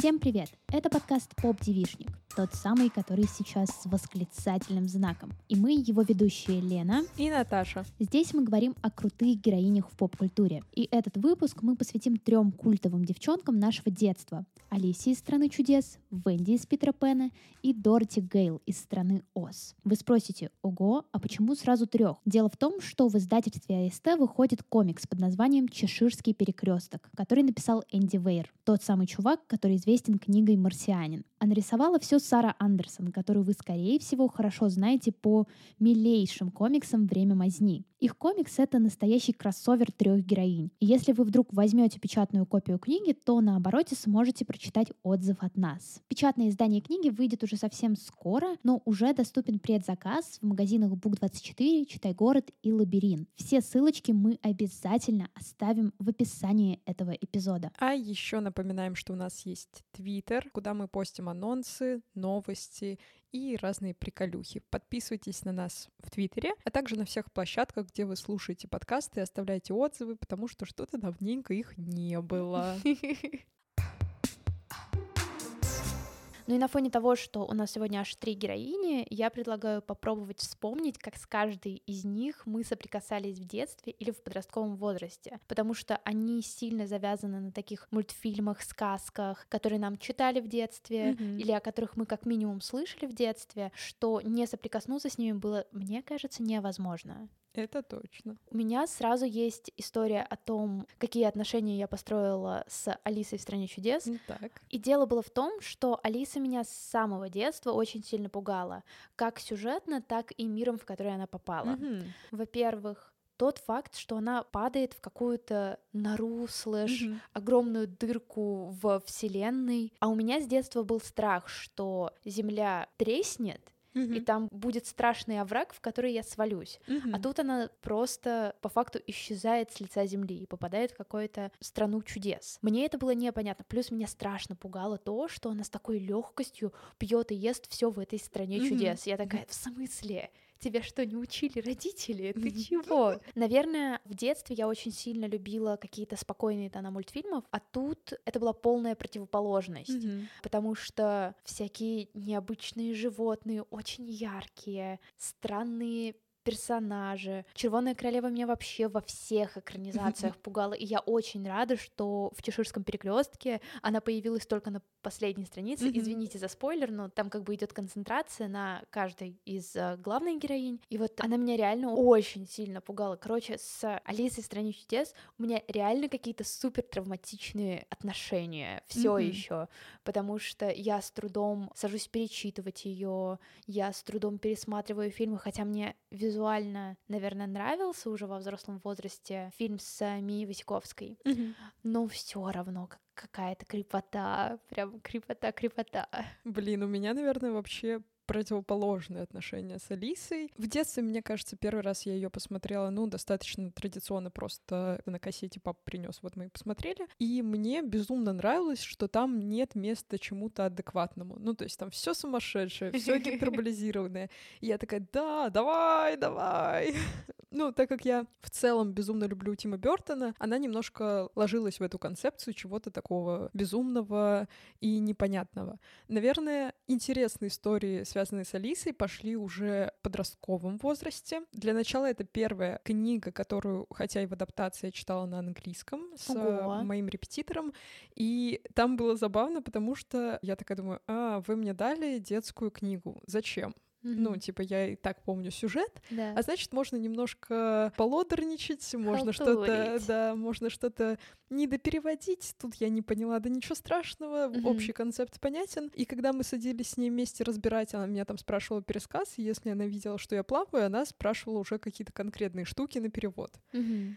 Всем привет! Это подкаст «Поп-девишник», тот самый, который сейчас с восклицательным знаком. И мы его ведущие Лена и Наташа. Здесь мы говорим о крутых героинях в поп-культуре. И этот выпуск мы посвятим трем культовым девчонкам нашего детства. Алисе из «Страны чудес», Венди из «Питера Пэна» и Дороти Гейл из «Страны Оз». Вы спросите, ого, а почему сразу трех? Дело в том, что в издательстве АСТ выходит комикс под названием «Чеширский перекресток», который написал Энди Вейр, тот самый чувак, который известен книгой «Марсианин». А нарисовала все Сара Андерсон, которую вы, скорее всего, хорошо знаете по милейшим комиксам «Время мазни». Их комикс — это настоящий кроссовер трех героинь. И если вы вдруг возьмете печатную копию книги, то на обороте сможете прочитать отзыв от нас. Печатное издание книги выйдет уже совсем скоро, но уже доступен предзаказ в магазинах Бук24, Читай город и Лабиринт. Все ссылочки мы обязательно оставим в описании этого эпизода. А еще напоминаем, что у нас есть Твиттер, куда мы постим анонсы, новости и разные приколюхи. Подписывайтесь на нас в Твиттере, а также на всех площадках, где вы слушаете подкасты, оставляйте отзывы, потому что что-то давненько их не было. Ну и на фоне того, что у нас сегодня аж три героини, я предлагаю попробовать вспомнить, как с каждой из них мы соприкасались в детстве или в подростковом возрасте, потому что они сильно завязаны на таких мультфильмах, сказках, которые нам читали в детстве mm-hmm. или о которых мы как минимум слышали в детстве, что не соприкоснуться с ними было, мне кажется, невозможно. Это точно. У меня сразу есть история о том, какие отношения я построила с Алисой в «Стране чудес». Так. И дело было в том, что Алиса меня с самого детства очень сильно пугала, как сюжетно, так и миром, в который она попала. Mm-hmm. Во-первых, тот факт, что она падает в какую-то нору слэш mm-hmm. огромную дырку в вселенной. А у меня с детства был страх, что Земля треснет, mm-hmm. и там будет страшный овраг, в который я свалюсь. Mm-hmm. А тут она просто по факту исчезает с лица земли и попадает в какую-то страну чудес. Мне это было непонятно. Плюс меня страшно пугало то, что она с такой легкостью пьет и ест все в этой стране mm-hmm. чудес. Я такая, в смысле? Тебя что, не учили родители? Ты чего? Наверное, в детстве я очень сильно любила какие-то спокойные тона мультфильмов, а тут это была полная противоположность, mm-hmm. потому что всякие необычные животные, очень яркие, странные персонажи. Червоная королева меня вообще во всех экранизациях пугала, и я очень рада, что в Чеширском перекрестке она появилась только на последней странице. Извините за спойлер, но там как бы идет концентрация на каждой из uh, главных героинь. И вот она меня реально очень сильно пугала. Короче, с Алисой в стране чудес у меня реально какие-то супер травматичные отношения все mm-hmm. еще, потому что я с трудом сажусь перечитывать ее, я с трудом пересматриваю фильмы, хотя мне визуально, наверное, нравился уже во взрослом возрасте фильм с Мией Васиковской, mm-hmm. но все равно какая-то крепота, прям крепота-крепота. Блин, у меня, наверное, вообще противоположные отношения с Алисой. В детстве, мне кажется, первый раз я ее посмотрела, ну, достаточно традиционно, просто на кассете папа принес, вот мы и посмотрели. И мне безумно нравилось, что там нет места чему-то адекватному. Ну, то есть там все сумасшедшее, все гиперболизированное. И я такая, да, давай, давай. Ну, так как я в целом безумно люблю Тима Бертона, она немножко ложилась в эту концепцию чего-то такого безумного и непонятного. Наверное, интересные истории, связанные с Алисой, пошли уже в подростковом возрасте. Для начала это первая книга, которую, хотя и в адаптации, я читала на английском с Ого. моим репетитором. И там было забавно, потому что я такая думаю, а, вы мне дали детскую книгу. Зачем? Mm-hmm. Ну, типа, я и так помню сюжет, да. а значит, можно немножко полодорничать, можно что-то, да, можно что-то недопереводить. Тут я не поняла, да ничего страшного, mm-hmm. общий концепт понятен. И когда мы садились с ней вместе разбирать, она меня там спрашивала пересказ, и если она видела, что я плаваю, она спрашивала уже какие-то конкретные штуки на перевод. Mm-hmm.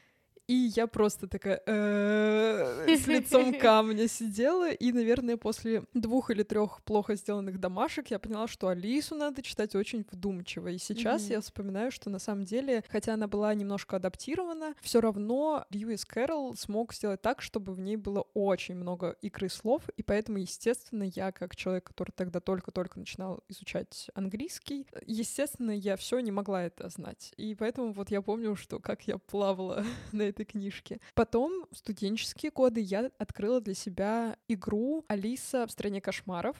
И я просто такая с лицом камня сидела, и, наверное, после двух или трех плохо сделанных домашек я поняла, что Алису надо читать очень вдумчиво. И сейчас я вспоминаю, что на самом деле, хотя она была немножко адаптирована, все равно Льюис Кэрролл смог сделать так, чтобы в ней было очень много игры слов, и поэтому, естественно, я, как человек, который тогда только-только начинал изучать английский, естественно, я все не могла это знать. И поэтому вот я помню, что как я плавала на этой книжке. Потом, в студенческие годы, я открыла для себя игру «Алиса в стране кошмаров»,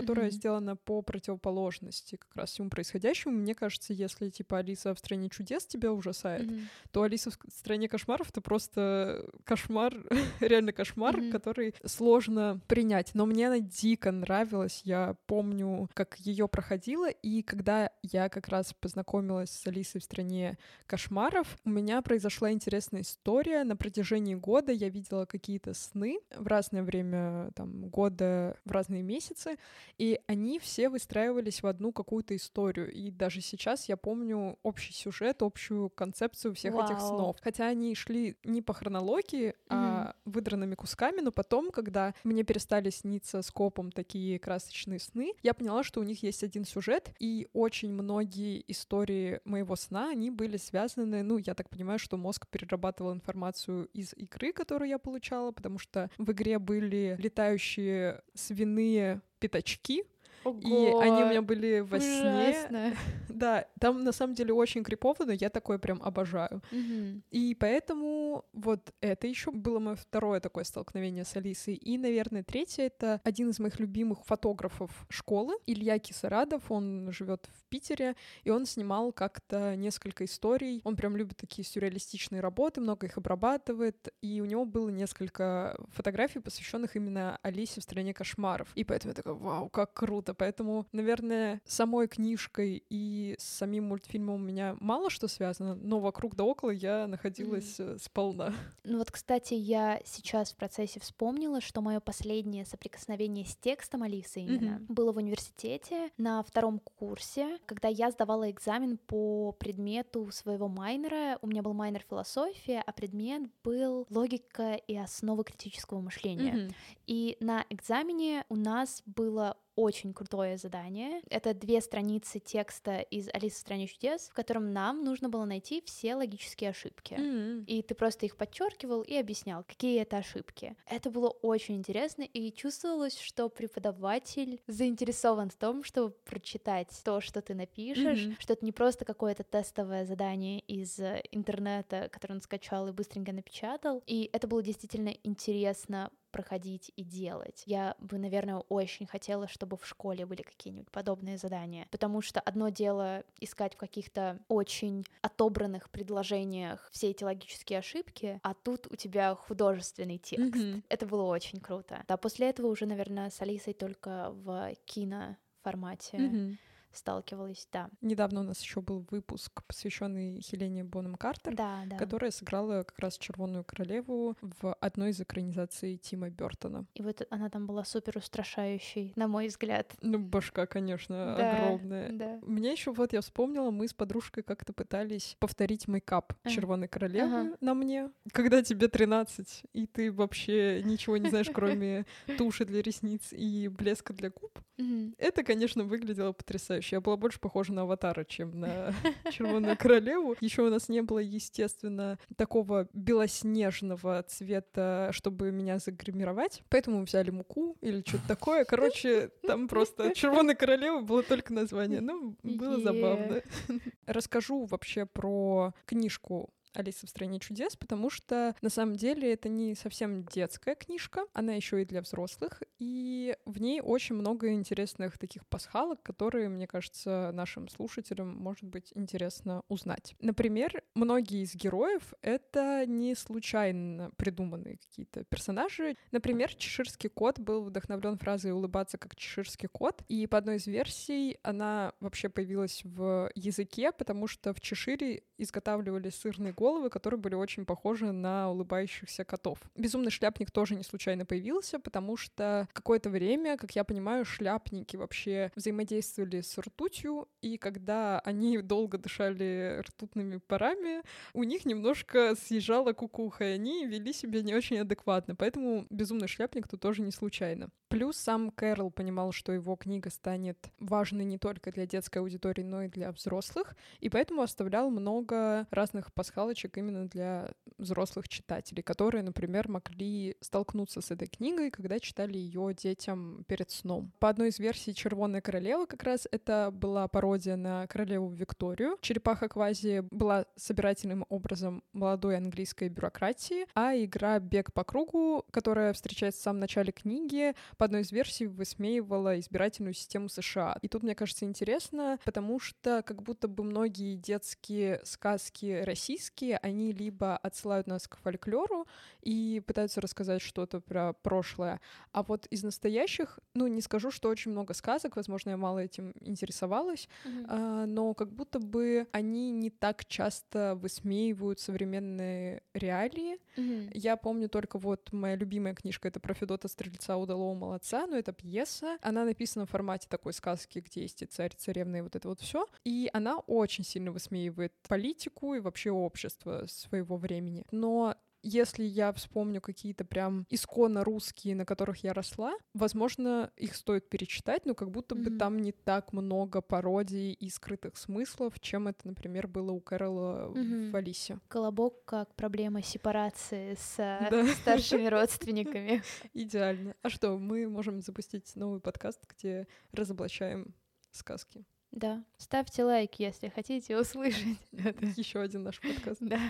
которая mm-hmm. сделана по противоположности как раз всему происходящему. Мне кажется, если типа Алиса в стране чудес тебя ужасает, mm-hmm. то Алиса в стране кошмаров это просто кошмар, реально кошмар, mm-hmm. который сложно принять. Но мне она дико нравилась. Я помню, как ее проходила, и когда я как раз познакомилась с Алисой в стране кошмаров, у меня произошла интересная история. На протяжении года я видела какие-то сны в разное время там года, в разные месяцы, и они все выстраивались в одну какую-то историю. И даже сейчас я помню общий сюжет, общую концепцию всех Вау. этих снов. Хотя они шли не по хронологии, mm-hmm. а выдранными кусками, но потом, когда мне перестали сниться скопом такие красочные сны, я поняла, что у них есть один сюжет, и очень многие истории моего сна, они были связаны, ну, я так понимаю, что мозг перерабатывал информацию из игры, которую я получала, потому что в игре были летающие свиные пятачки, Ого, и они у меня были во ужасно. сне. Да, там на самом деле очень крипово, но я такое прям обожаю. Угу. И поэтому вот это еще было мое второе такое столкновение с Алисой. И, наверное, третье это один из моих любимых фотографов школы, Илья Кисарадов. Он живет в Питере, и он снимал как-то несколько историй. Он прям любит такие сюрреалистичные работы, много их обрабатывает, и у него было несколько фотографий, посвященных именно Алисе в стране кошмаров. И поэтому я такая, вау, как круто. Поэтому, наверное, самой книжкой и с самим мультфильмом у меня мало что связано, но вокруг да около я находилась mm. сполна. Ну вот, кстати, я сейчас в процессе вспомнила, что мое последнее соприкосновение с текстом Алисы именно mm-hmm. было в университете на втором курсе, когда я сдавала экзамен по предмету своего майнера. У меня был майнер философия, а предмет был логика и основы критического мышления. Mm-hmm. И на экзамене у нас было очень крутое задание. Это две страницы текста из «Алисы в стране чудес», в котором нам нужно было найти все логические ошибки. Mm-hmm. И ты просто их подчеркивал и объяснял, какие это ошибки. Это было очень интересно, и чувствовалось, что преподаватель заинтересован в том, чтобы прочитать то, что ты напишешь, mm-hmm. что это не просто какое-то тестовое задание из интернета, которое он скачал и быстренько напечатал. И это было действительно интересно проходить и делать. Я бы, наверное, очень хотела, чтобы в школе были какие-нибудь подобные задания, потому что одно дело искать в каких-то очень отобранных предложениях все эти логические ошибки, а тут у тебя художественный текст. Mm-hmm. Это было очень круто. Да, после этого уже, наверное, с Алисой только в кино формате. Mm-hmm сталкивалась, да. Недавно у нас еще был выпуск, посвященный Хелене Бонем Картер, да, да. которая сыграла как раз Червоную королеву в одной из экранизаций Тима Бертона. И вот она там была супер устрашающей, на мой взгляд. Ну, башка, конечно, да, огромная. Да. Мне еще вот я вспомнила, мы с подружкой как-то пытались повторить мейкап. Червоной королевы ага. на мне, когда тебе 13, и ты вообще ничего не знаешь, кроме туши для ресниц и блеска для губ. Это, конечно, выглядело потрясающе потрясающе. Я была больше похожа на аватара, чем на Червоную королеву. Еще у нас не было, естественно, такого белоснежного цвета, чтобы меня загримировать. Поэтому мы взяли муку или что-то такое. Короче, там просто Червоная королева было только название. Ну, было забавно. Расскажу вообще про книжку Алиса в стране чудес, потому что на самом деле это не совсем детская книжка, она еще и для взрослых, и в ней очень много интересных таких пасхалок, которые, мне кажется, нашим слушателям может быть интересно узнать. Например, многие из героев — это не случайно придуманные какие-то персонажи. Например, чеширский кот был вдохновлен фразой «улыбаться как чеширский кот», и по одной из версий она вообще появилась в языке, потому что в Чешире изготавливали сырный головы, которые были очень похожи на улыбающихся котов. Безумный шляпник тоже не случайно появился, потому что какое-то время, как я понимаю, шляпники вообще взаимодействовали с ртутью, и когда они долго дышали ртутными парами, у них немножко съезжала кукуха, и они вели себя не очень адекватно. Поэтому безумный шляпник тут тоже не случайно. Плюс сам Кэрол понимал, что его книга станет важной не только для детской аудитории, но и для взрослых, и поэтому оставлял много разных пасхал палочек именно для взрослых читателей, которые, например, могли столкнуться с этой книгой, когда читали ее детям перед сном. По одной из версий «Червонная королева» как раз это была пародия на королеву Викторию. Черепаха Квази была собирательным образом молодой английской бюрократии, а игра «Бег по кругу», которая встречается в самом начале книги, по одной из версий высмеивала избирательную систему США. И тут, мне кажется, интересно, потому что как будто бы многие детские сказки российские, они либо отсылают нас к фольклору и пытаются рассказать что-то про прошлое, а вот из настоящих, ну, не скажу, что очень много сказок, возможно, я мало этим интересовалась, mm-hmm. а, но как будто бы они не так часто высмеивают современные реалии. Mm-hmm. Я помню только вот моя любимая книжка — это про Федота Стрельца «Удалого молодца», но это пьеса. Она написана в формате такой сказки, где есть и царь, царевна и вот это вот все. И она очень сильно высмеивает политику и вообще общество своего времени. Но если я вспомню какие-то прям исконно русские, на которых я росла, возможно, их стоит перечитать, но как будто бы mm-hmm. там не так много пародий и скрытых смыслов, чем это, например, было у Кэрола mm-hmm. в Алисе. Колобок как проблема сепарации с да. старшими родственниками. Идеально. А что, мы можем запустить новый подкаст, где разоблачаем сказки. Да. Ставьте лайк, если хотите услышать. Еще один наш подкаст. Да.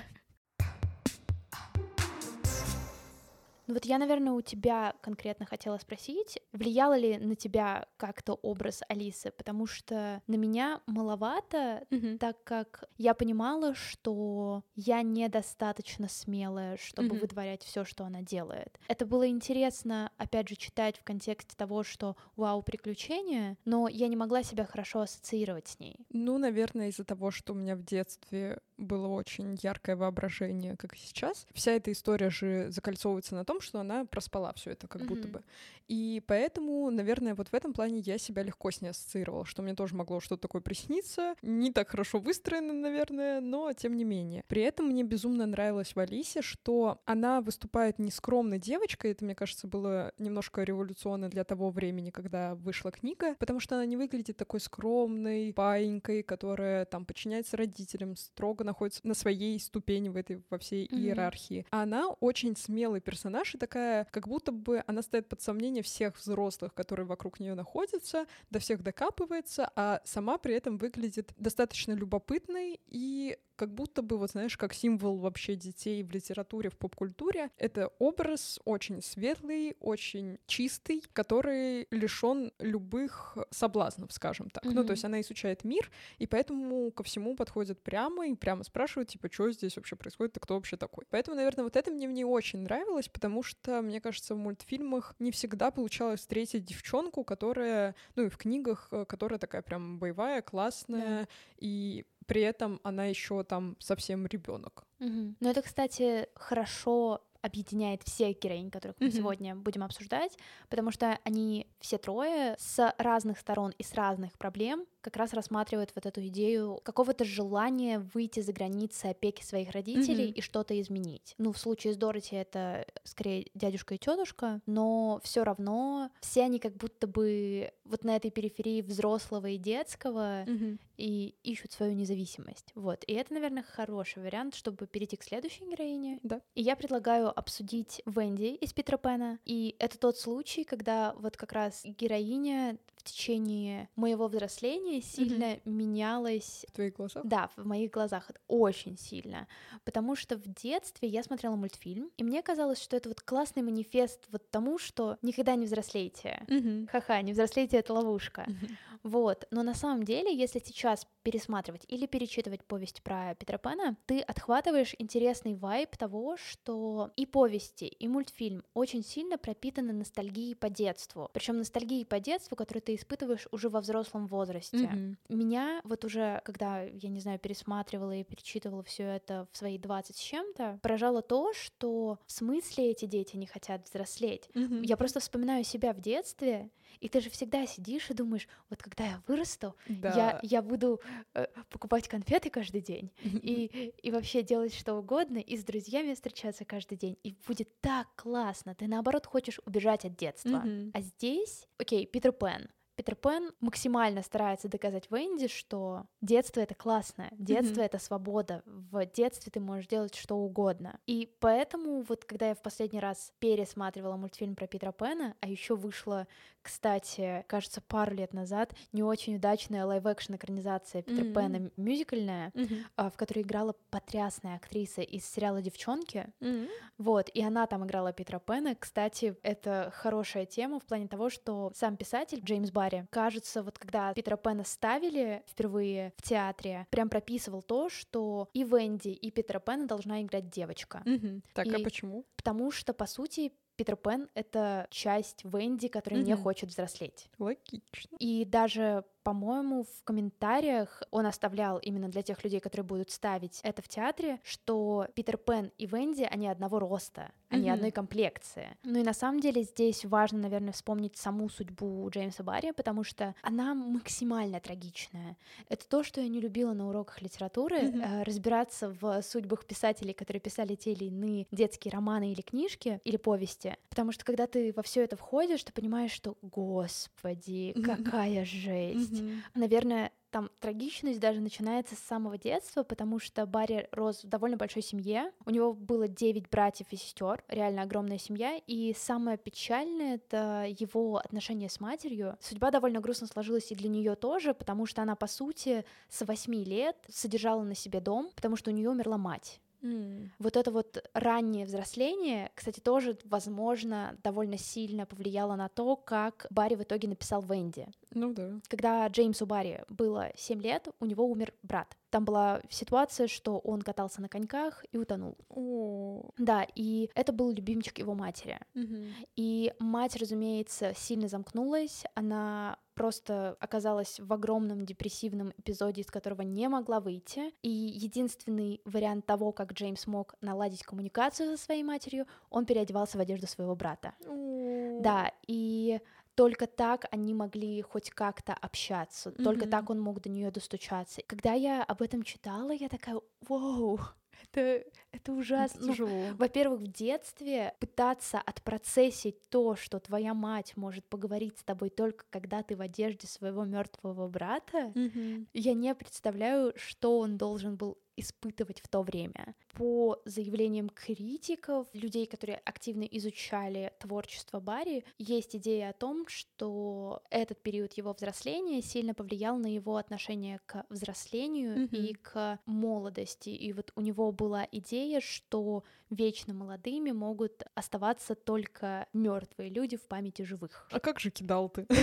Ну вот я, наверное, у тебя конкретно хотела спросить, влиял ли на тебя как-то образ Алисы, потому что на меня маловато, mm-hmm. так как я понимала, что я недостаточно смелая, чтобы mm-hmm. вытворять все, что она делает. Это было интересно, опять же, читать в контексте того, что вау, приключения, но я не могла себя хорошо ассоциировать с ней. Ну, наверное, из-за того, что у меня в детстве было очень яркое воображение, как и сейчас. Вся эта история же закольцовывается на том, что она проспала все это, как mm-hmm. будто бы. И поэтому, наверное, вот в этом плане я себя легко с ней ассоциировала, что мне тоже могло что-то такое присниться. Не так хорошо выстроено, наверное, но тем не менее. При этом мне безумно нравилось в Алисе, что она выступает не скромной девочкой, это, мне кажется, было немножко революционно для того времени, когда вышла книга, потому что она не выглядит такой скромной, паинькой, которая там подчиняется родителям, строго находится на своей ступени в этой во всей mm-hmm. иерархии. Она очень смелый персонаж и такая, как будто бы она ставит под сомнение всех взрослых, которые вокруг нее находятся, до всех докапывается, а сама при этом выглядит достаточно любопытной и как будто бы, вот знаешь, как символ вообще детей в литературе, в поп-культуре. Это образ очень светлый, очень чистый, который лишен любых соблазнов, скажем так. Mm-hmm. Ну, то есть она изучает мир, и поэтому ко всему подходит прямо и прямо спрашивает, типа, что здесь вообще происходит, и кто вообще такой. Поэтому, наверное, вот это мне в ней очень нравилось, потому что, мне кажется, в мультфильмах не всегда получалось встретить девчонку, которая, ну и в книгах, э, которая такая прям боевая, классная, yeah. и при этом она еще там совсем ребенок. Угу. Ну это, кстати, хорошо объединяет всех героинь, которых мы mm-hmm. сегодня будем обсуждать, потому что они все трое с разных сторон и с разных проблем как раз рассматривают вот эту идею какого-то желания выйти за границы опеки своих родителей mm-hmm. и что-то изменить. Ну, в случае с Дороти это скорее дядюшка и тетушка, но все равно все они как будто бы вот на этой периферии взрослого и детского mm-hmm. и ищут свою независимость. Вот. И это, наверное, хороший вариант, чтобы перейти к следующей героине. Да. И я предлагаю обсудить Венди из Питера Пэна. И это тот случай, когда вот как раз героиня течение моего взросления сильно mm-hmm. менялась. В твоих глазах? Да, в моих глазах очень сильно. Потому что в детстве я смотрела мультфильм, и мне казалось, что это вот классный манифест вот тому, что никогда не взрослейте. Mm-hmm. Ха-ха, не взрослейте — это ловушка. Mm-hmm. Вот. Но на самом деле, если сейчас пересматривать или перечитывать повесть про Петра Пэна, ты отхватываешь интересный вайб того, что и повести, и мультфильм очень сильно пропитаны ностальгией по детству. Причем ностальгией по детству, которую ты испытываешь уже во взрослом возрасте. Mm-hmm. Меня вот уже, когда, я не знаю, пересматривала и перечитывала все это в свои 20 с чем-то, поражало то, что в смысле эти дети не хотят взрослеть. Mm-hmm. Я просто вспоминаю себя в детстве, и ты же всегда сидишь и думаешь, вот когда я вырасту, да. я, я буду э, покупать конфеты каждый день и, и вообще делать что угодно, и с друзьями встречаться каждый день. И будет так классно. Ты наоборот хочешь убежать от детства. А здесь, окей, Питер Пен, Питер Пен максимально старается доказать Венди, что детство — это классно, детство mm-hmm. — это свобода, в детстве ты можешь делать что угодно. И поэтому вот когда я в последний раз пересматривала мультфильм про Питера Пена, а еще вышла, кстати, кажется, пару лет назад, не очень удачная live-action экранизация Питера mm-hmm. Пена мюзикальная, mm-hmm. в которой играла потрясная актриса из сериала «Девчонки», mm-hmm. вот, и она там играла Питера Пена. Кстати, это хорошая тема в плане того, что сам писатель Джеймс Барри, кажется, вот когда Питера Пена ставили впервые в театре, прям прописывал то, что и Венди, и Питера Пена должна играть девочка. Mm-hmm. Так, а и... а почему? Потому что, по сути, Питер Пен — это часть Венди, которая mm-hmm. не хочет взрослеть. Логично. И даже по-моему, в комментариях он оставлял именно для тех людей, которые будут ставить это в театре, что Питер Пен и Венди, они одного роста, они mm-hmm. одной комплекции. Ну и на самом деле здесь важно, наверное, вспомнить саму судьбу Джеймса Барри, потому что она максимально трагичная. Это то, что я не любила на уроках литературы, mm-hmm. разбираться в судьбах писателей, которые писали те или иные детские романы или книжки, или повести. Потому что когда ты во все это входишь, ты понимаешь, что, господи, какая жесть Mm-hmm. Наверное, там трагичность даже начинается с самого детства, потому что Барри рос в довольно большой семье. У него было девять братьев и сестер, реально огромная семья. И самое печальное это его отношения с матерью. Судьба довольно грустно сложилась и для нее тоже, потому что она, по сути, с восьми лет содержала на себе дом, потому что у нее умерла мать. Mm. Вот это вот раннее взросление, кстати, тоже, возможно, довольно сильно повлияло на то, как Барри в итоге написал Венди. Ну да. Когда Джеймсу Барри было 7 лет, у него умер брат. Там была ситуация, что он катался на коньках и утонул. О. Да, и это был любимчик его матери. Угу. И мать, разумеется, сильно замкнулась. Она просто оказалась в огромном депрессивном эпизоде, из которого не могла выйти. И единственный вариант того, как Джеймс мог наладить коммуникацию со своей матерью, он переодевался в одежду своего брата. О. Да, и только так они могли хоть как-то общаться, mm-hmm. только так он мог до нее достучаться. Когда я об этом читала, я такая, вау, это, это ужасно. Это тяжело. Ну, во-первых, в детстве пытаться отпроцессить то, что твоя мать может поговорить с тобой только когда ты в одежде своего мертвого брата, mm-hmm. я не представляю, что он должен был испытывать в то время. По заявлениям критиков, людей, которые активно изучали творчество Барри, есть идея о том, что этот период его взросления сильно повлиял на его отношение к взрослению mm-hmm. и к молодости. И вот у него была идея, что вечно молодыми могут оставаться только мертвые люди в памяти живых. А как же кидал ты?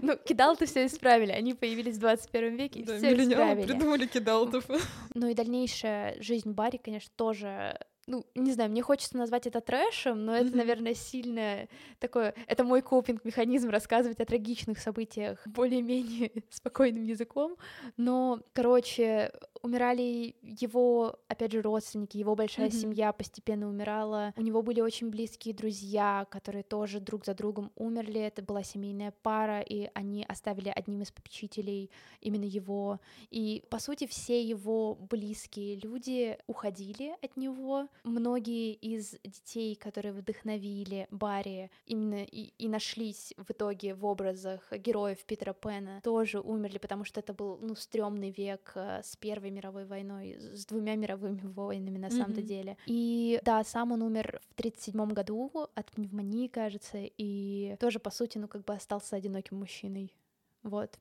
Ну, кидал ты все исправили. Они появились в 21 веке, все исправили. придумали кидалтов. Ну и дальнейшая жизнь Барри, конечно, тоже ну, не знаю, мне хочется назвать это трэшем, но это, наверное, сильно такое... Это мой копинг-механизм рассказывать о трагичных событиях более-менее спокойным языком. Но, короче, умирали его, опять же, родственники, его большая mm-hmm. семья постепенно умирала. У него были очень близкие друзья, которые тоже друг за другом умерли. Это была семейная пара, и они оставили одним из попечителей именно его. И, по сути, все его близкие люди уходили от него. Многие из детей, которые вдохновили Барри, именно и, и нашлись в итоге в образах героев Питера Пэна, тоже умерли, потому что это был, ну, стрёмный век э, с Первой мировой войной, с двумя мировыми войнами на mm-hmm. самом-то деле. И да, сам он умер в 37 году от пневмонии, кажется, и тоже, по сути, ну, как бы остался одиноким мужчиной. Вот.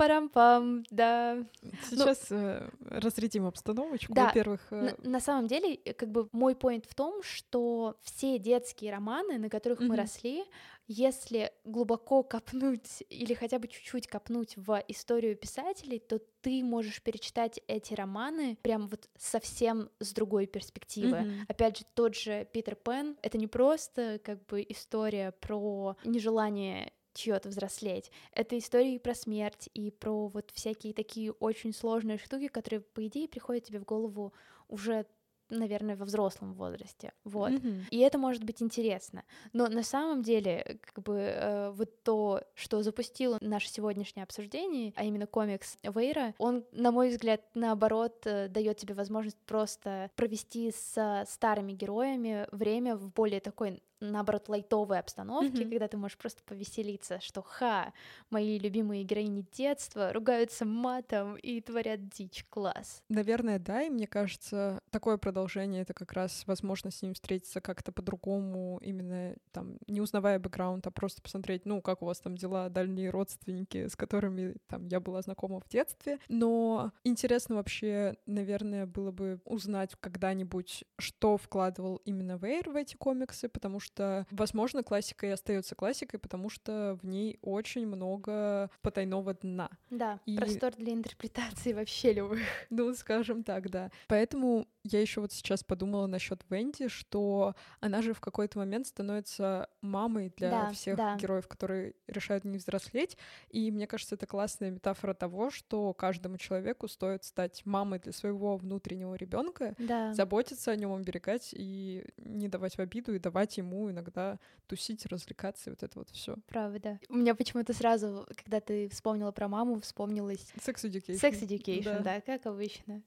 Парам-пам, да. Сейчас ну, э, разрядим обстановочку. Да, Во-первых... Э... На, на самом деле, э, как бы мой поинт в том, что все детские романы, на которых mm-hmm. мы росли, если глубоко копнуть или хотя бы чуть-чуть копнуть в историю писателей, то ты можешь перечитать эти романы прям вот совсем с другой перспективы. Mm-hmm. Опять же, тот же Питер Пен — это не просто как бы история про нежелание чьё-то взрослеть. Это истории про смерть и про вот всякие такие очень сложные штуки, которые, по идее, приходят тебе в голову уже наверное, во взрослом возрасте, вот. Mm-hmm. И это может быть интересно. Но на самом деле, как бы, э, вот то, что запустило наше сегодняшнее обсуждение, а именно комикс Вейра, он, на мой взгляд, наоборот, э, дает тебе возможность просто провести с старыми героями время в более такой наоборот, лайтовой обстановке, mm-hmm. когда ты можешь просто повеселиться, что ха, мои любимые героини детства ругаются матом и творят дичь, класс. Наверное, да, и мне кажется, такое продолжение — это как раз возможность с ним встретиться как-то по-другому, именно там, не узнавая бэкграунд, а просто посмотреть, ну, как у вас там дела, дальние родственники, с которыми там я была знакома в детстве. Но интересно вообще, наверное, было бы узнать когда-нибудь, что вкладывал именно Вейр в эти комиксы, потому что, возможно, классика и остается классикой, потому что в ней очень много потайного дна. Да, и... простор для интерпретации вообще любых. Ну, скажем так, да. Поэтому я еще вот сейчас подумала насчет Венди, что она же в какой-то момент становится мамой для да, всех да. героев, которые решают не взрослеть. И мне кажется, это классная метафора того, что каждому человеку стоит стать мамой для своего внутреннего ребенка, да. заботиться о нем, оберегать и не давать в обиду, и давать ему иногда тусить, развлекаться, и вот это вот все. Правда. У меня почему-то сразу, когда ты вспомнила про маму, вспомнилась... Sex Education. Sex Education, да, да как обычно.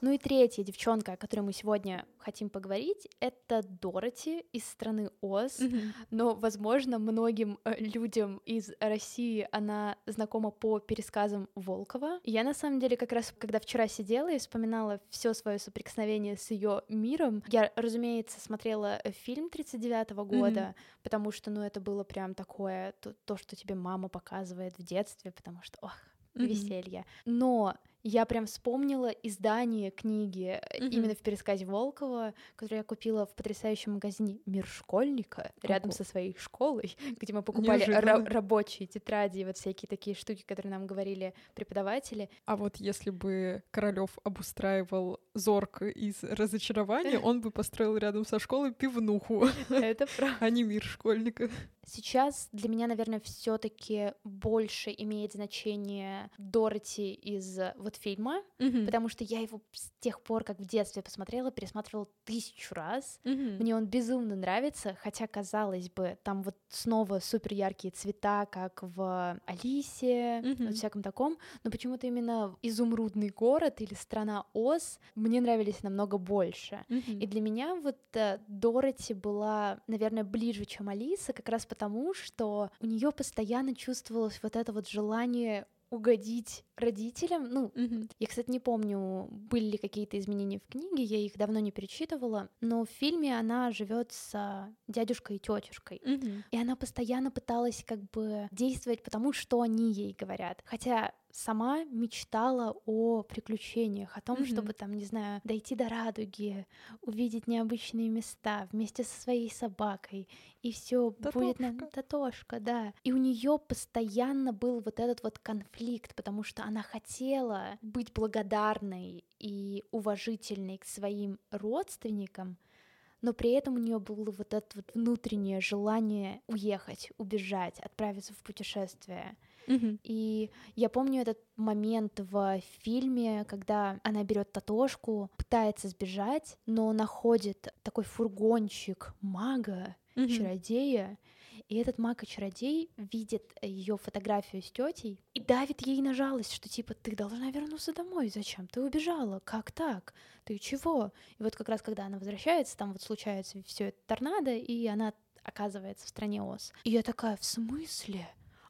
Ну и третья девчонка, о которой мы сегодня хотим поговорить, это Дороти из страны Оз. Mm-hmm. Но, возможно, многим э, людям из России она знакома по пересказам Волкова. Я на самом деле как раз, когда вчера сидела и вспоминала все свое соприкосновение с ее миром, я, разумеется, смотрела э, фильм 39-го года, mm-hmm. потому что, ну, это было прям такое то, то, что тебе мама показывает в детстве, потому что, ох, mm-hmm. веселье. Но я прям вспомнила издание книги mm-hmm. именно в пересказе Волкова, которое я купила в потрясающем магазине «Мир школьника» рядом со своей школой, где мы покупали ра- рабочие тетради и вот всякие такие штуки, которые нам говорили преподаватели. А вот если бы Королёв обустраивал зорк из разочарования, он бы построил рядом со школой пивнуху. Это правда. А не мир школьника. Сейчас для меня, наверное, все таки больше имеет значение Дороти из вот фильма, mm-hmm. потому что я его с тех пор, как в детстве посмотрела, пересматривала тысячу раз. Mm-hmm. Мне он безумно нравится, хотя, казалось бы, там вот снова супер яркие цвета, как в Алисе, mm-hmm. вот всяком таком, но почему-то именно изумрудный город или страна Оз мне нравились намного больше. Mm-hmm. И для меня вот э, Дороти была, наверное, ближе, чем Алиса, как раз потому, что у нее постоянно чувствовалось вот это вот желание угодить родителям. Ну, mm-hmm. я, кстати, не помню, были ли какие-то изменения в книге, я их давно не перечитывала, но в фильме она живет с дядюшкой и тетюшкой, mm-hmm. и она постоянно пыталась как бы действовать потому, что они ей говорят. Хотя сама мечтала о приключениях, о том, mm-hmm. чтобы там, не знаю, дойти до радуги, увидеть необычные места вместе со своей собакой, и все будет на Татошка, да. И у нее постоянно был вот этот вот конфликт, потому что она хотела быть благодарной и уважительной к своим родственникам, но при этом у нее было вот это вот внутреннее желание уехать, убежать, отправиться в путешествие. Mm-hmm. И я помню этот момент в фильме, когда она берет Татошку, пытается сбежать, но находит такой фургончик мага, mm-hmm. чародея, и этот маг и чародей видит ее фотографию с тетей и давит ей на жалость, что типа ты должна вернуться домой, зачем ты убежала, как так, ты чего? И вот как раз когда она возвращается, там вот случается все это торнадо, и она оказывается в стране Оз. И я такая, в смысле?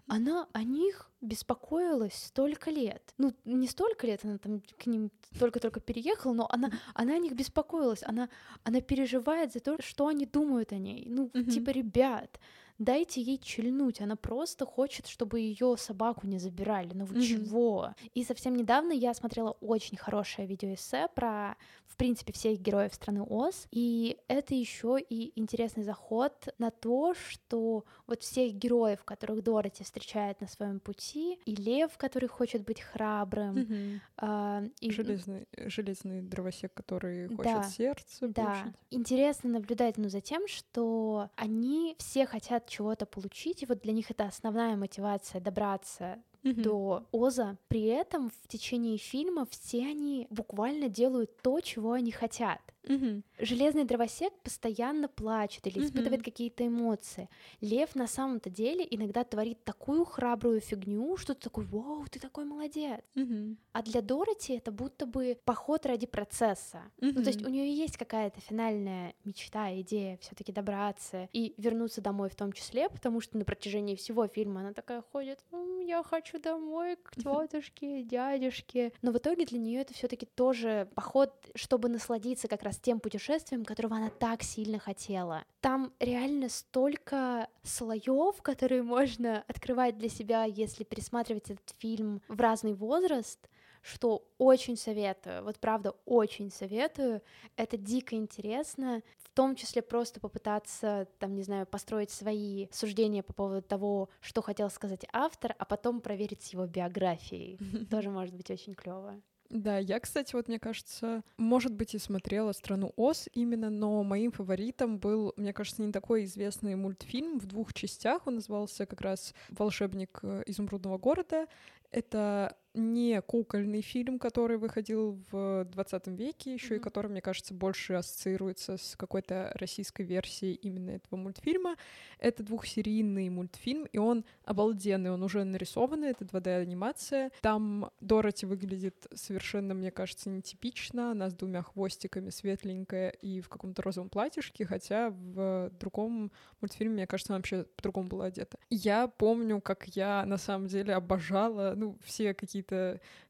она о них беспокоилась столько лет. Ну, не столько лет, она там к ним только-только переехала, но она, она о них беспокоилась, она, она переживает за то, что они думают о ней. Ну, mm-hmm. типа, ребят, дайте ей чильнуть, она просто хочет, чтобы ее собаку не забирали, ну вы mm-hmm. чего? И совсем недавно я смотрела очень хорошее видеоэссе про, в принципе, всех героев страны Оз, и это еще и интересный заход на то, что вот всех героев, которых Дороти встречает на своем пути, и Лев, который хочет быть храбрым, mm-hmm. а, и железный, железный дровосек, который хочет да, сердце да. Интересно наблюдать, ну, за тем, что они все хотят чего-то получить, и вот для них это основная мотивация добраться mm-hmm. до Оза. При этом в течение фильма все они буквально делают то, чего они хотят. Мгм. Железный дровосек постоянно плачет или испытывает Мгм. какие-то эмоции. Лев на самом-то деле иногда творит такую храбрую фигню, что ты такой, вау, ты такой молодец. Мгм. А для Дороти это будто бы поход ради процесса. Ну, то есть у нее есть какая-то финальная мечта, идея все-таки добраться и вернуться домой в том числе, потому что на протяжении всего фильма она такая ходит, «М, я хочу домой к тетушке, дядюшке. Но в итоге для нее это все-таки тоже поход, чтобы насладиться как раз тем путешествием, которого она так сильно хотела. Там реально столько слоев, которые можно открывать для себя, если пересматривать этот фильм в разный возраст, что очень советую, вот правда очень советую, это дико интересно, в том числе просто попытаться, там, не знаю, построить свои суждения по поводу того, что хотел сказать автор, а потом проверить с его биографией. Тоже может быть очень клево. Да, я, кстати, вот мне кажется, может быть, и смотрела «Страну Оз» именно, но моим фаворитом был, мне кажется, не такой известный мультфильм в двух частях. Он назывался как раз «Волшебник э, изумрудного города». Это не кукольный фильм, который выходил в 20 веке еще, и Мгм. который, мне кажется, больше ассоциируется с какой-то российской версией именно этого мультфильма. Это двухсерийный мультфильм, и он обалденный, он уже нарисованный, это 2D-анимация. Там Дороти выглядит совершенно, мне кажется, нетипично, она с двумя хвостиками, светленькая и в каком-то розовом платьишке, хотя в другом мультфильме, мне кажется, она вообще по-другому была одета. Я помню, как я на самом деле обожала, ну, все какие-то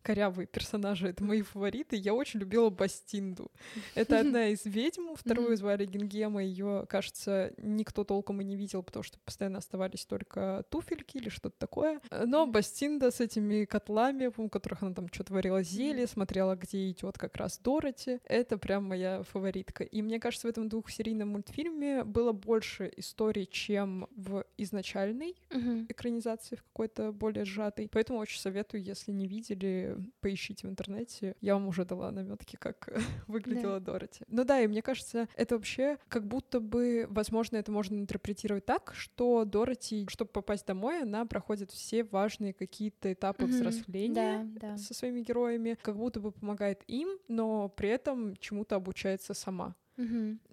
корявые персонажи, это мои фавориты. Я очень любила Бастинду. Это одна из ведьм, вторую звали Гингема, ее, кажется, никто толком и не видел, потому что постоянно оставались только туфельки или что-то такое. Но Бастинда с этими котлами, у которых она там что-то варила зелье, смотрела, где идет как раз Дороти, это прям моя фаворитка. И мне кажется, в этом двухсерийном мультфильме было больше историй, чем в изначальной экранизации в какой-то более сжатой. Поэтому очень советую, если не видели, поищите в интернете. Я вам уже дала наметки, как выглядела Дороти. Ну да, и мне кажется, это вообще как будто бы, возможно, это можно интерпретировать так, что Дороти, чтобы попасть домой, она проходит все важные какие-то этапы Мгм. взросления Да, да. со своими героями, как будто бы помогает им, но при этом чему-то обучается сама.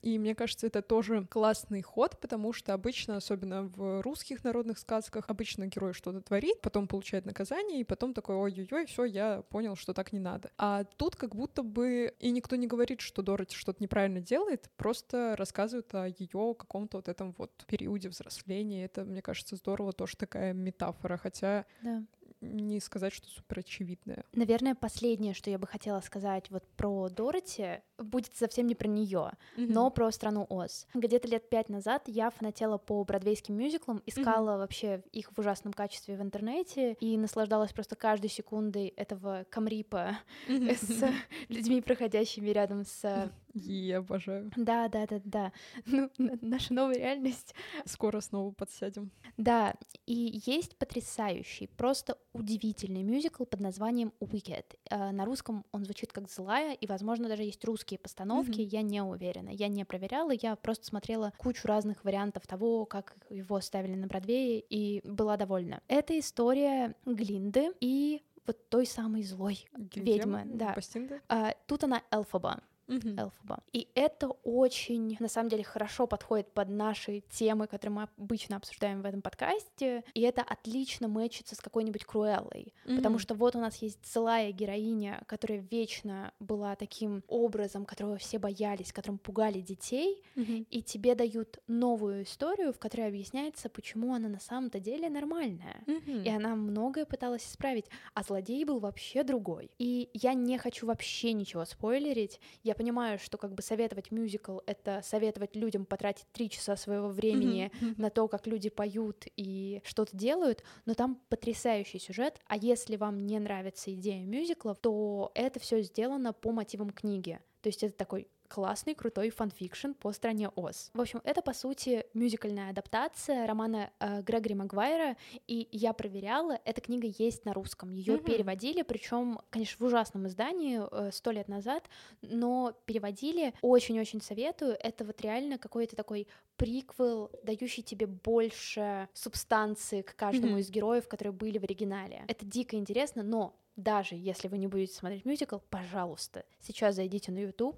И мне кажется, это тоже классный ход, потому что обычно, особенно в русских народных сказках, обычно герой что-то творит, потом получает наказание, и потом такой, ой-ой-ой, все, я понял, что так не надо. А тут как будто бы и никто не говорит, что Дороти что-то неправильно делает, просто рассказывают о ее каком-то вот этом вот периоде взросления. Это, мне кажется, здорово, тоже такая метафора, хотя Да. Не сказать, что супер очевидная. Наверное, последнее, что я бы хотела сказать вот про Дороти, будет совсем не про нее, но про страну Оз. Где-то лет пять назад я фанатела по бродвейским мюзиклам, искала вообще их в ужасном качестве в интернете и наслаждалась просто каждой секундой этого камрипа с людьми, проходящими рядом с... И обожаю. Да, да, да, да. Ну, наша новая реальность. Скоро снова подсядем. Да, и есть потрясающий, просто удивительный мюзикл под названием Wicked. Э, На русском он звучит как «Злая», и, возможно, даже есть русские постановки, Мгм. я не уверена. Я не проверяла, я просто смотрела кучу разных вариантов того, как его ставили на Бродвее, и была довольна. Это история Глинды и вот той самой злой ведьмы, Гильгем, да. Бастинда. А, Тут она Элфаба. Элфаба. И это очень, на самом деле, хорошо подходит под наши темы, которые мы обычно обсуждаем в этом подкасте, и это отлично мэчится с какой-нибудь Круэллой, потому Мгм. что вот у нас есть злая героиня, которая вечно была таким образом, которого все боялись, которым пугали детей, Мгм. и тебе дают новую историю, в которой объясняется, почему она на самом-то деле нормальная. Мгм. И она многое пыталась исправить, а злодей был вообще другой. И я не хочу вообще ничего спойлерить. Я понимаю, что как бы советовать мюзикл — это советовать людям потратить три часа своего времени Мгм. на то, как люди поют и что-то делают, но там потрясающий сюжет, а если вам не нравится идея мюзиклов, то это все сделано по мотивам книги. То есть это такой классный, крутой фанфикшн по стране Оз. В общем, это, по сути, мюзикальная адаптация романа э, Грегори Магуайра, и я проверяла, эта книга есть на русском. Ее Мгм. переводили, причем, конечно, в ужасном издании э, сто лет назад, но переводили. Очень-очень советую. Это вот реально какой-то такой приквел, дающий тебе больше субстанции к каждому Мгм. из героев, которые были в оригинале. Это дико интересно, но даже если вы не будете смотреть мюзикл, пожалуйста, сейчас зайдите на YouTube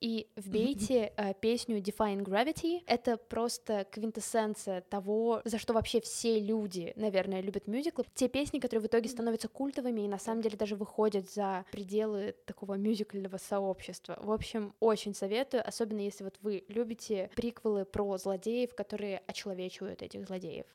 и вбейте э, песню Define Gravity. Это просто квинтэссенция того, за что вообще все люди, наверное, любят мюзиклы. Те песни, которые в итоге становятся культовыми и на самом деле даже выходят за пределы такого мюзикльного сообщества. В общем, очень советую, особенно если вот вы любите приквелы про злодеев, которые очеловечивают этих злодеев.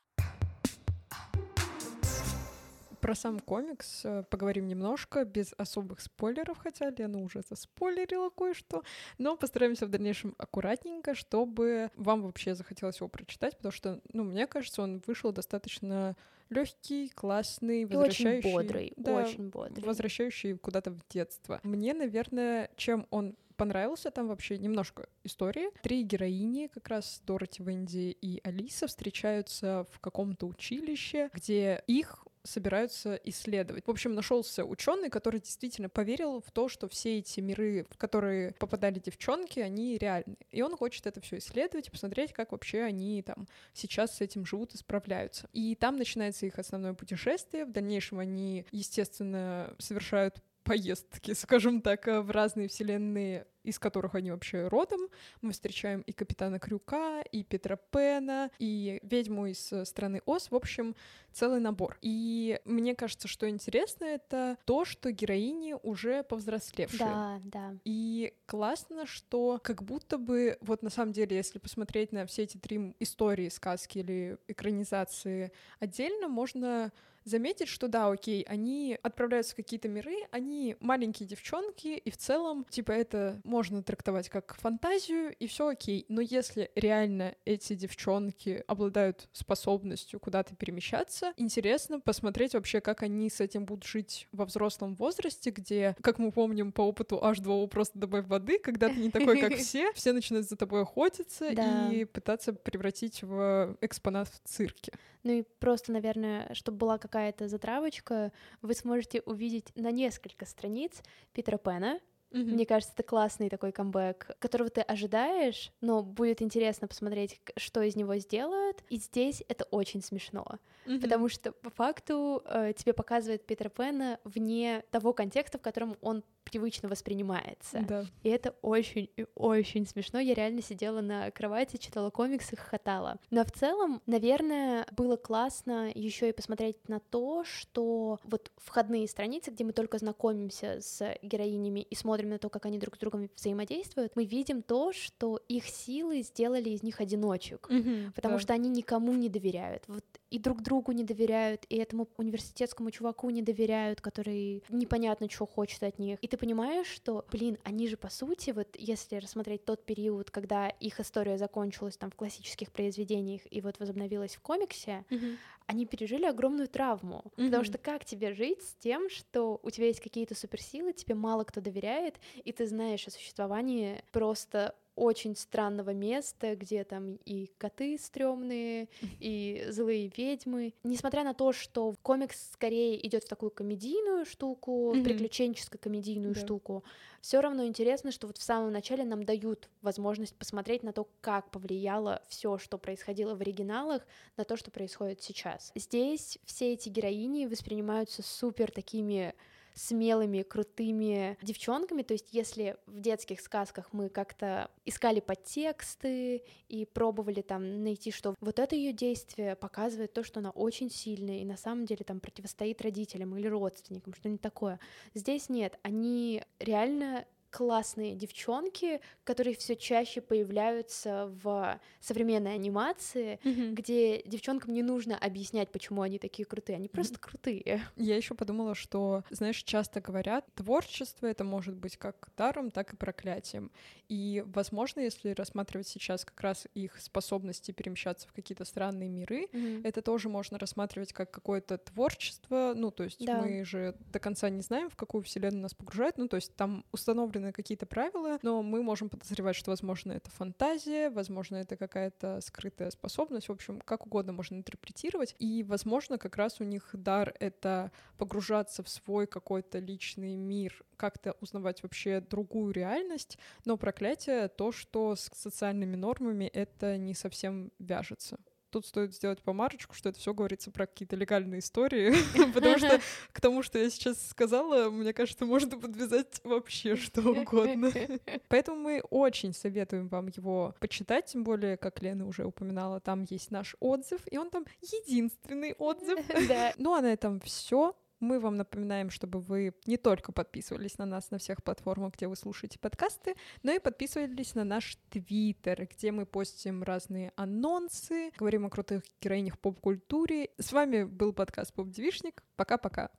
Про сам комикс э, поговорим немножко, без особых спойлеров, хотя Лена уже заспойлерила кое-что, но постараемся в дальнейшем аккуратненько, чтобы вам вообще захотелось его прочитать, потому что, ну, мне кажется, он вышел достаточно легкий, классный, возвращающий, очень бодрый, да, очень бодрый, возвращающий куда-то в детство. Мне, наверное, чем он понравился там вообще немножко истории. Три героини, как раз Дороти, Венди и Алиса, встречаются в каком-то училище, где их собираются исследовать. В общем, нашелся ученый, который действительно поверил в то, что все эти миры, в которые попадали девчонки, они реальны. И он хочет это все исследовать и посмотреть, как вообще они там сейчас с этим живут и справляются. И там начинается их основное путешествие. В дальнейшем они, естественно, совершают поездки, скажем так, в разные вселенные из которых они вообще родом. Мы встречаем и Капитана Крюка, и Петра Пена, и ведьму из э, страны Оз. В общем, целый набор. И мне кажется, что интересно это то, что героини уже повзрослевшие. Да, да. И классно, что как будто бы, вот на самом деле, если посмотреть на все эти три истории, сказки или экранизации отдельно, можно заметить, что да, окей, они отправляются в какие-то миры, они маленькие девчонки, и в целом, типа, это можно трактовать как фантазию, и все окей. Но если реально эти девчонки обладают способностью куда-то перемещаться, интересно посмотреть вообще, как они с этим будут жить во взрослом возрасте, где, как мы помним по опыту H2O просто добавь воды, когда ты не такой, как все, все начинают за тобой охотиться и пытаться превратить в экспонат в цирке. Ну и просто, наверное, чтобы была какая-то затравочка, вы сможете увидеть на несколько страниц Питера Пена, Mm-hmm. Мне кажется, это классный такой камбэк, которого ты ожидаешь, но будет интересно посмотреть, что из него сделают. И здесь это очень смешно, mm-hmm. потому что по факту э, тебе показывает Питер Пэна вне того контекста, в котором он привычно воспринимается. Да. И это очень и очень смешно. Я реально сидела на кровати, читала комиксы, хохотала. Но в целом, наверное, было классно еще и посмотреть на то, что вот входные страницы, где мы только знакомимся с героинями и смотрим на то, как они друг с другом взаимодействуют, мы видим то, что их силы сделали из них одиночек, mm-hmm, потому да. что они никому не доверяют. Вот и друг другу не доверяют, и этому университетскому чуваку не доверяют, который непонятно, что хочет от них. И ты понимаешь, что, блин, они же по сути, вот если рассмотреть тот период, когда их история закончилась там в классических произведениях и вот возобновилась в комиксе, mm-hmm. они пережили огромную травму. Mm-hmm. Потому что как тебе жить с тем, что у тебя есть какие-то суперсилы, тебе мало кто доверяет, и ты знаешь о существовании просто очень странного места, где там и коты стрёмные, и злые ведьмы. Несмотря на то, что комикс скорее идет в такую комедийную штуку, mm-hmm. приключенческую комедийную да. штуку, все равно интересно, что вот в самом начале нам дают возможность посмотреть на то, как повлияло все, что происходило в оригиналах, на то, что происходит сейчас. Здесь все эти героини воспринимаются супер такими смелыми, крутыми девчонками. То есть, если в детских сказках мы как-то искали подтексты и пробовали там найти, что вот это ее действие показывает то, что она очень сильная и на самом деле там противостоит родителям или родственникам, что-нибудь такое. Здесь нет, они реально классные девчонки, которые все чаще появляются в современной анимации, mm-hmm. где девчонкам не нужно объяснять, почему они такие крутые, они просто mm-hmm. крутые. Я еще подумала, что, знаешь, часто говорят, творчество это может быть как даром, так и проклятием. И, возможно, если рассматривать сейчас как раз их способности перемещаться в какие-то странные миры, mm-hmm. это тоже можно рассматривать как какое-то творчество. Ну, то есть да. мы же до конца не знаем, в какую вселенную нас погружают. Ну, то есть там установлены установлены какие-то правила, но мы можем подозревать, что, возможно, это фантазия, возможно, это какая-то скрытая способность, в общем, как угодно можно интерпретировать, и, возможно, как раз у них дар — это погружаться в свой какой-то личный мир, как-то узнавать вообще другую реальность, но проклятие — то, что с социальными нормами это не совсем вяжется. Тут стоит сделать помарочку, что это все говорится про какие-то легальные истории, потому что к тому, что я сейчас сказала, мне кажется, можно подвязать вообще что угодно. Поэтому мы очень советуем вам его почитать, тем более, как Лена уже упоминала, там есть наш отзыв, и он там единственный отзыв. Ну а на этом все. Мы вам напоминаем, чтобы вы не только подписывались на нас на всех платформах, где вы слушаете подкасты, но и подписывались на наш Твиттер, где мы постим разные анонсы, говорим о крутых героинях поп-культуре. С вами был подкаст Поп-девишник. Пока-пока.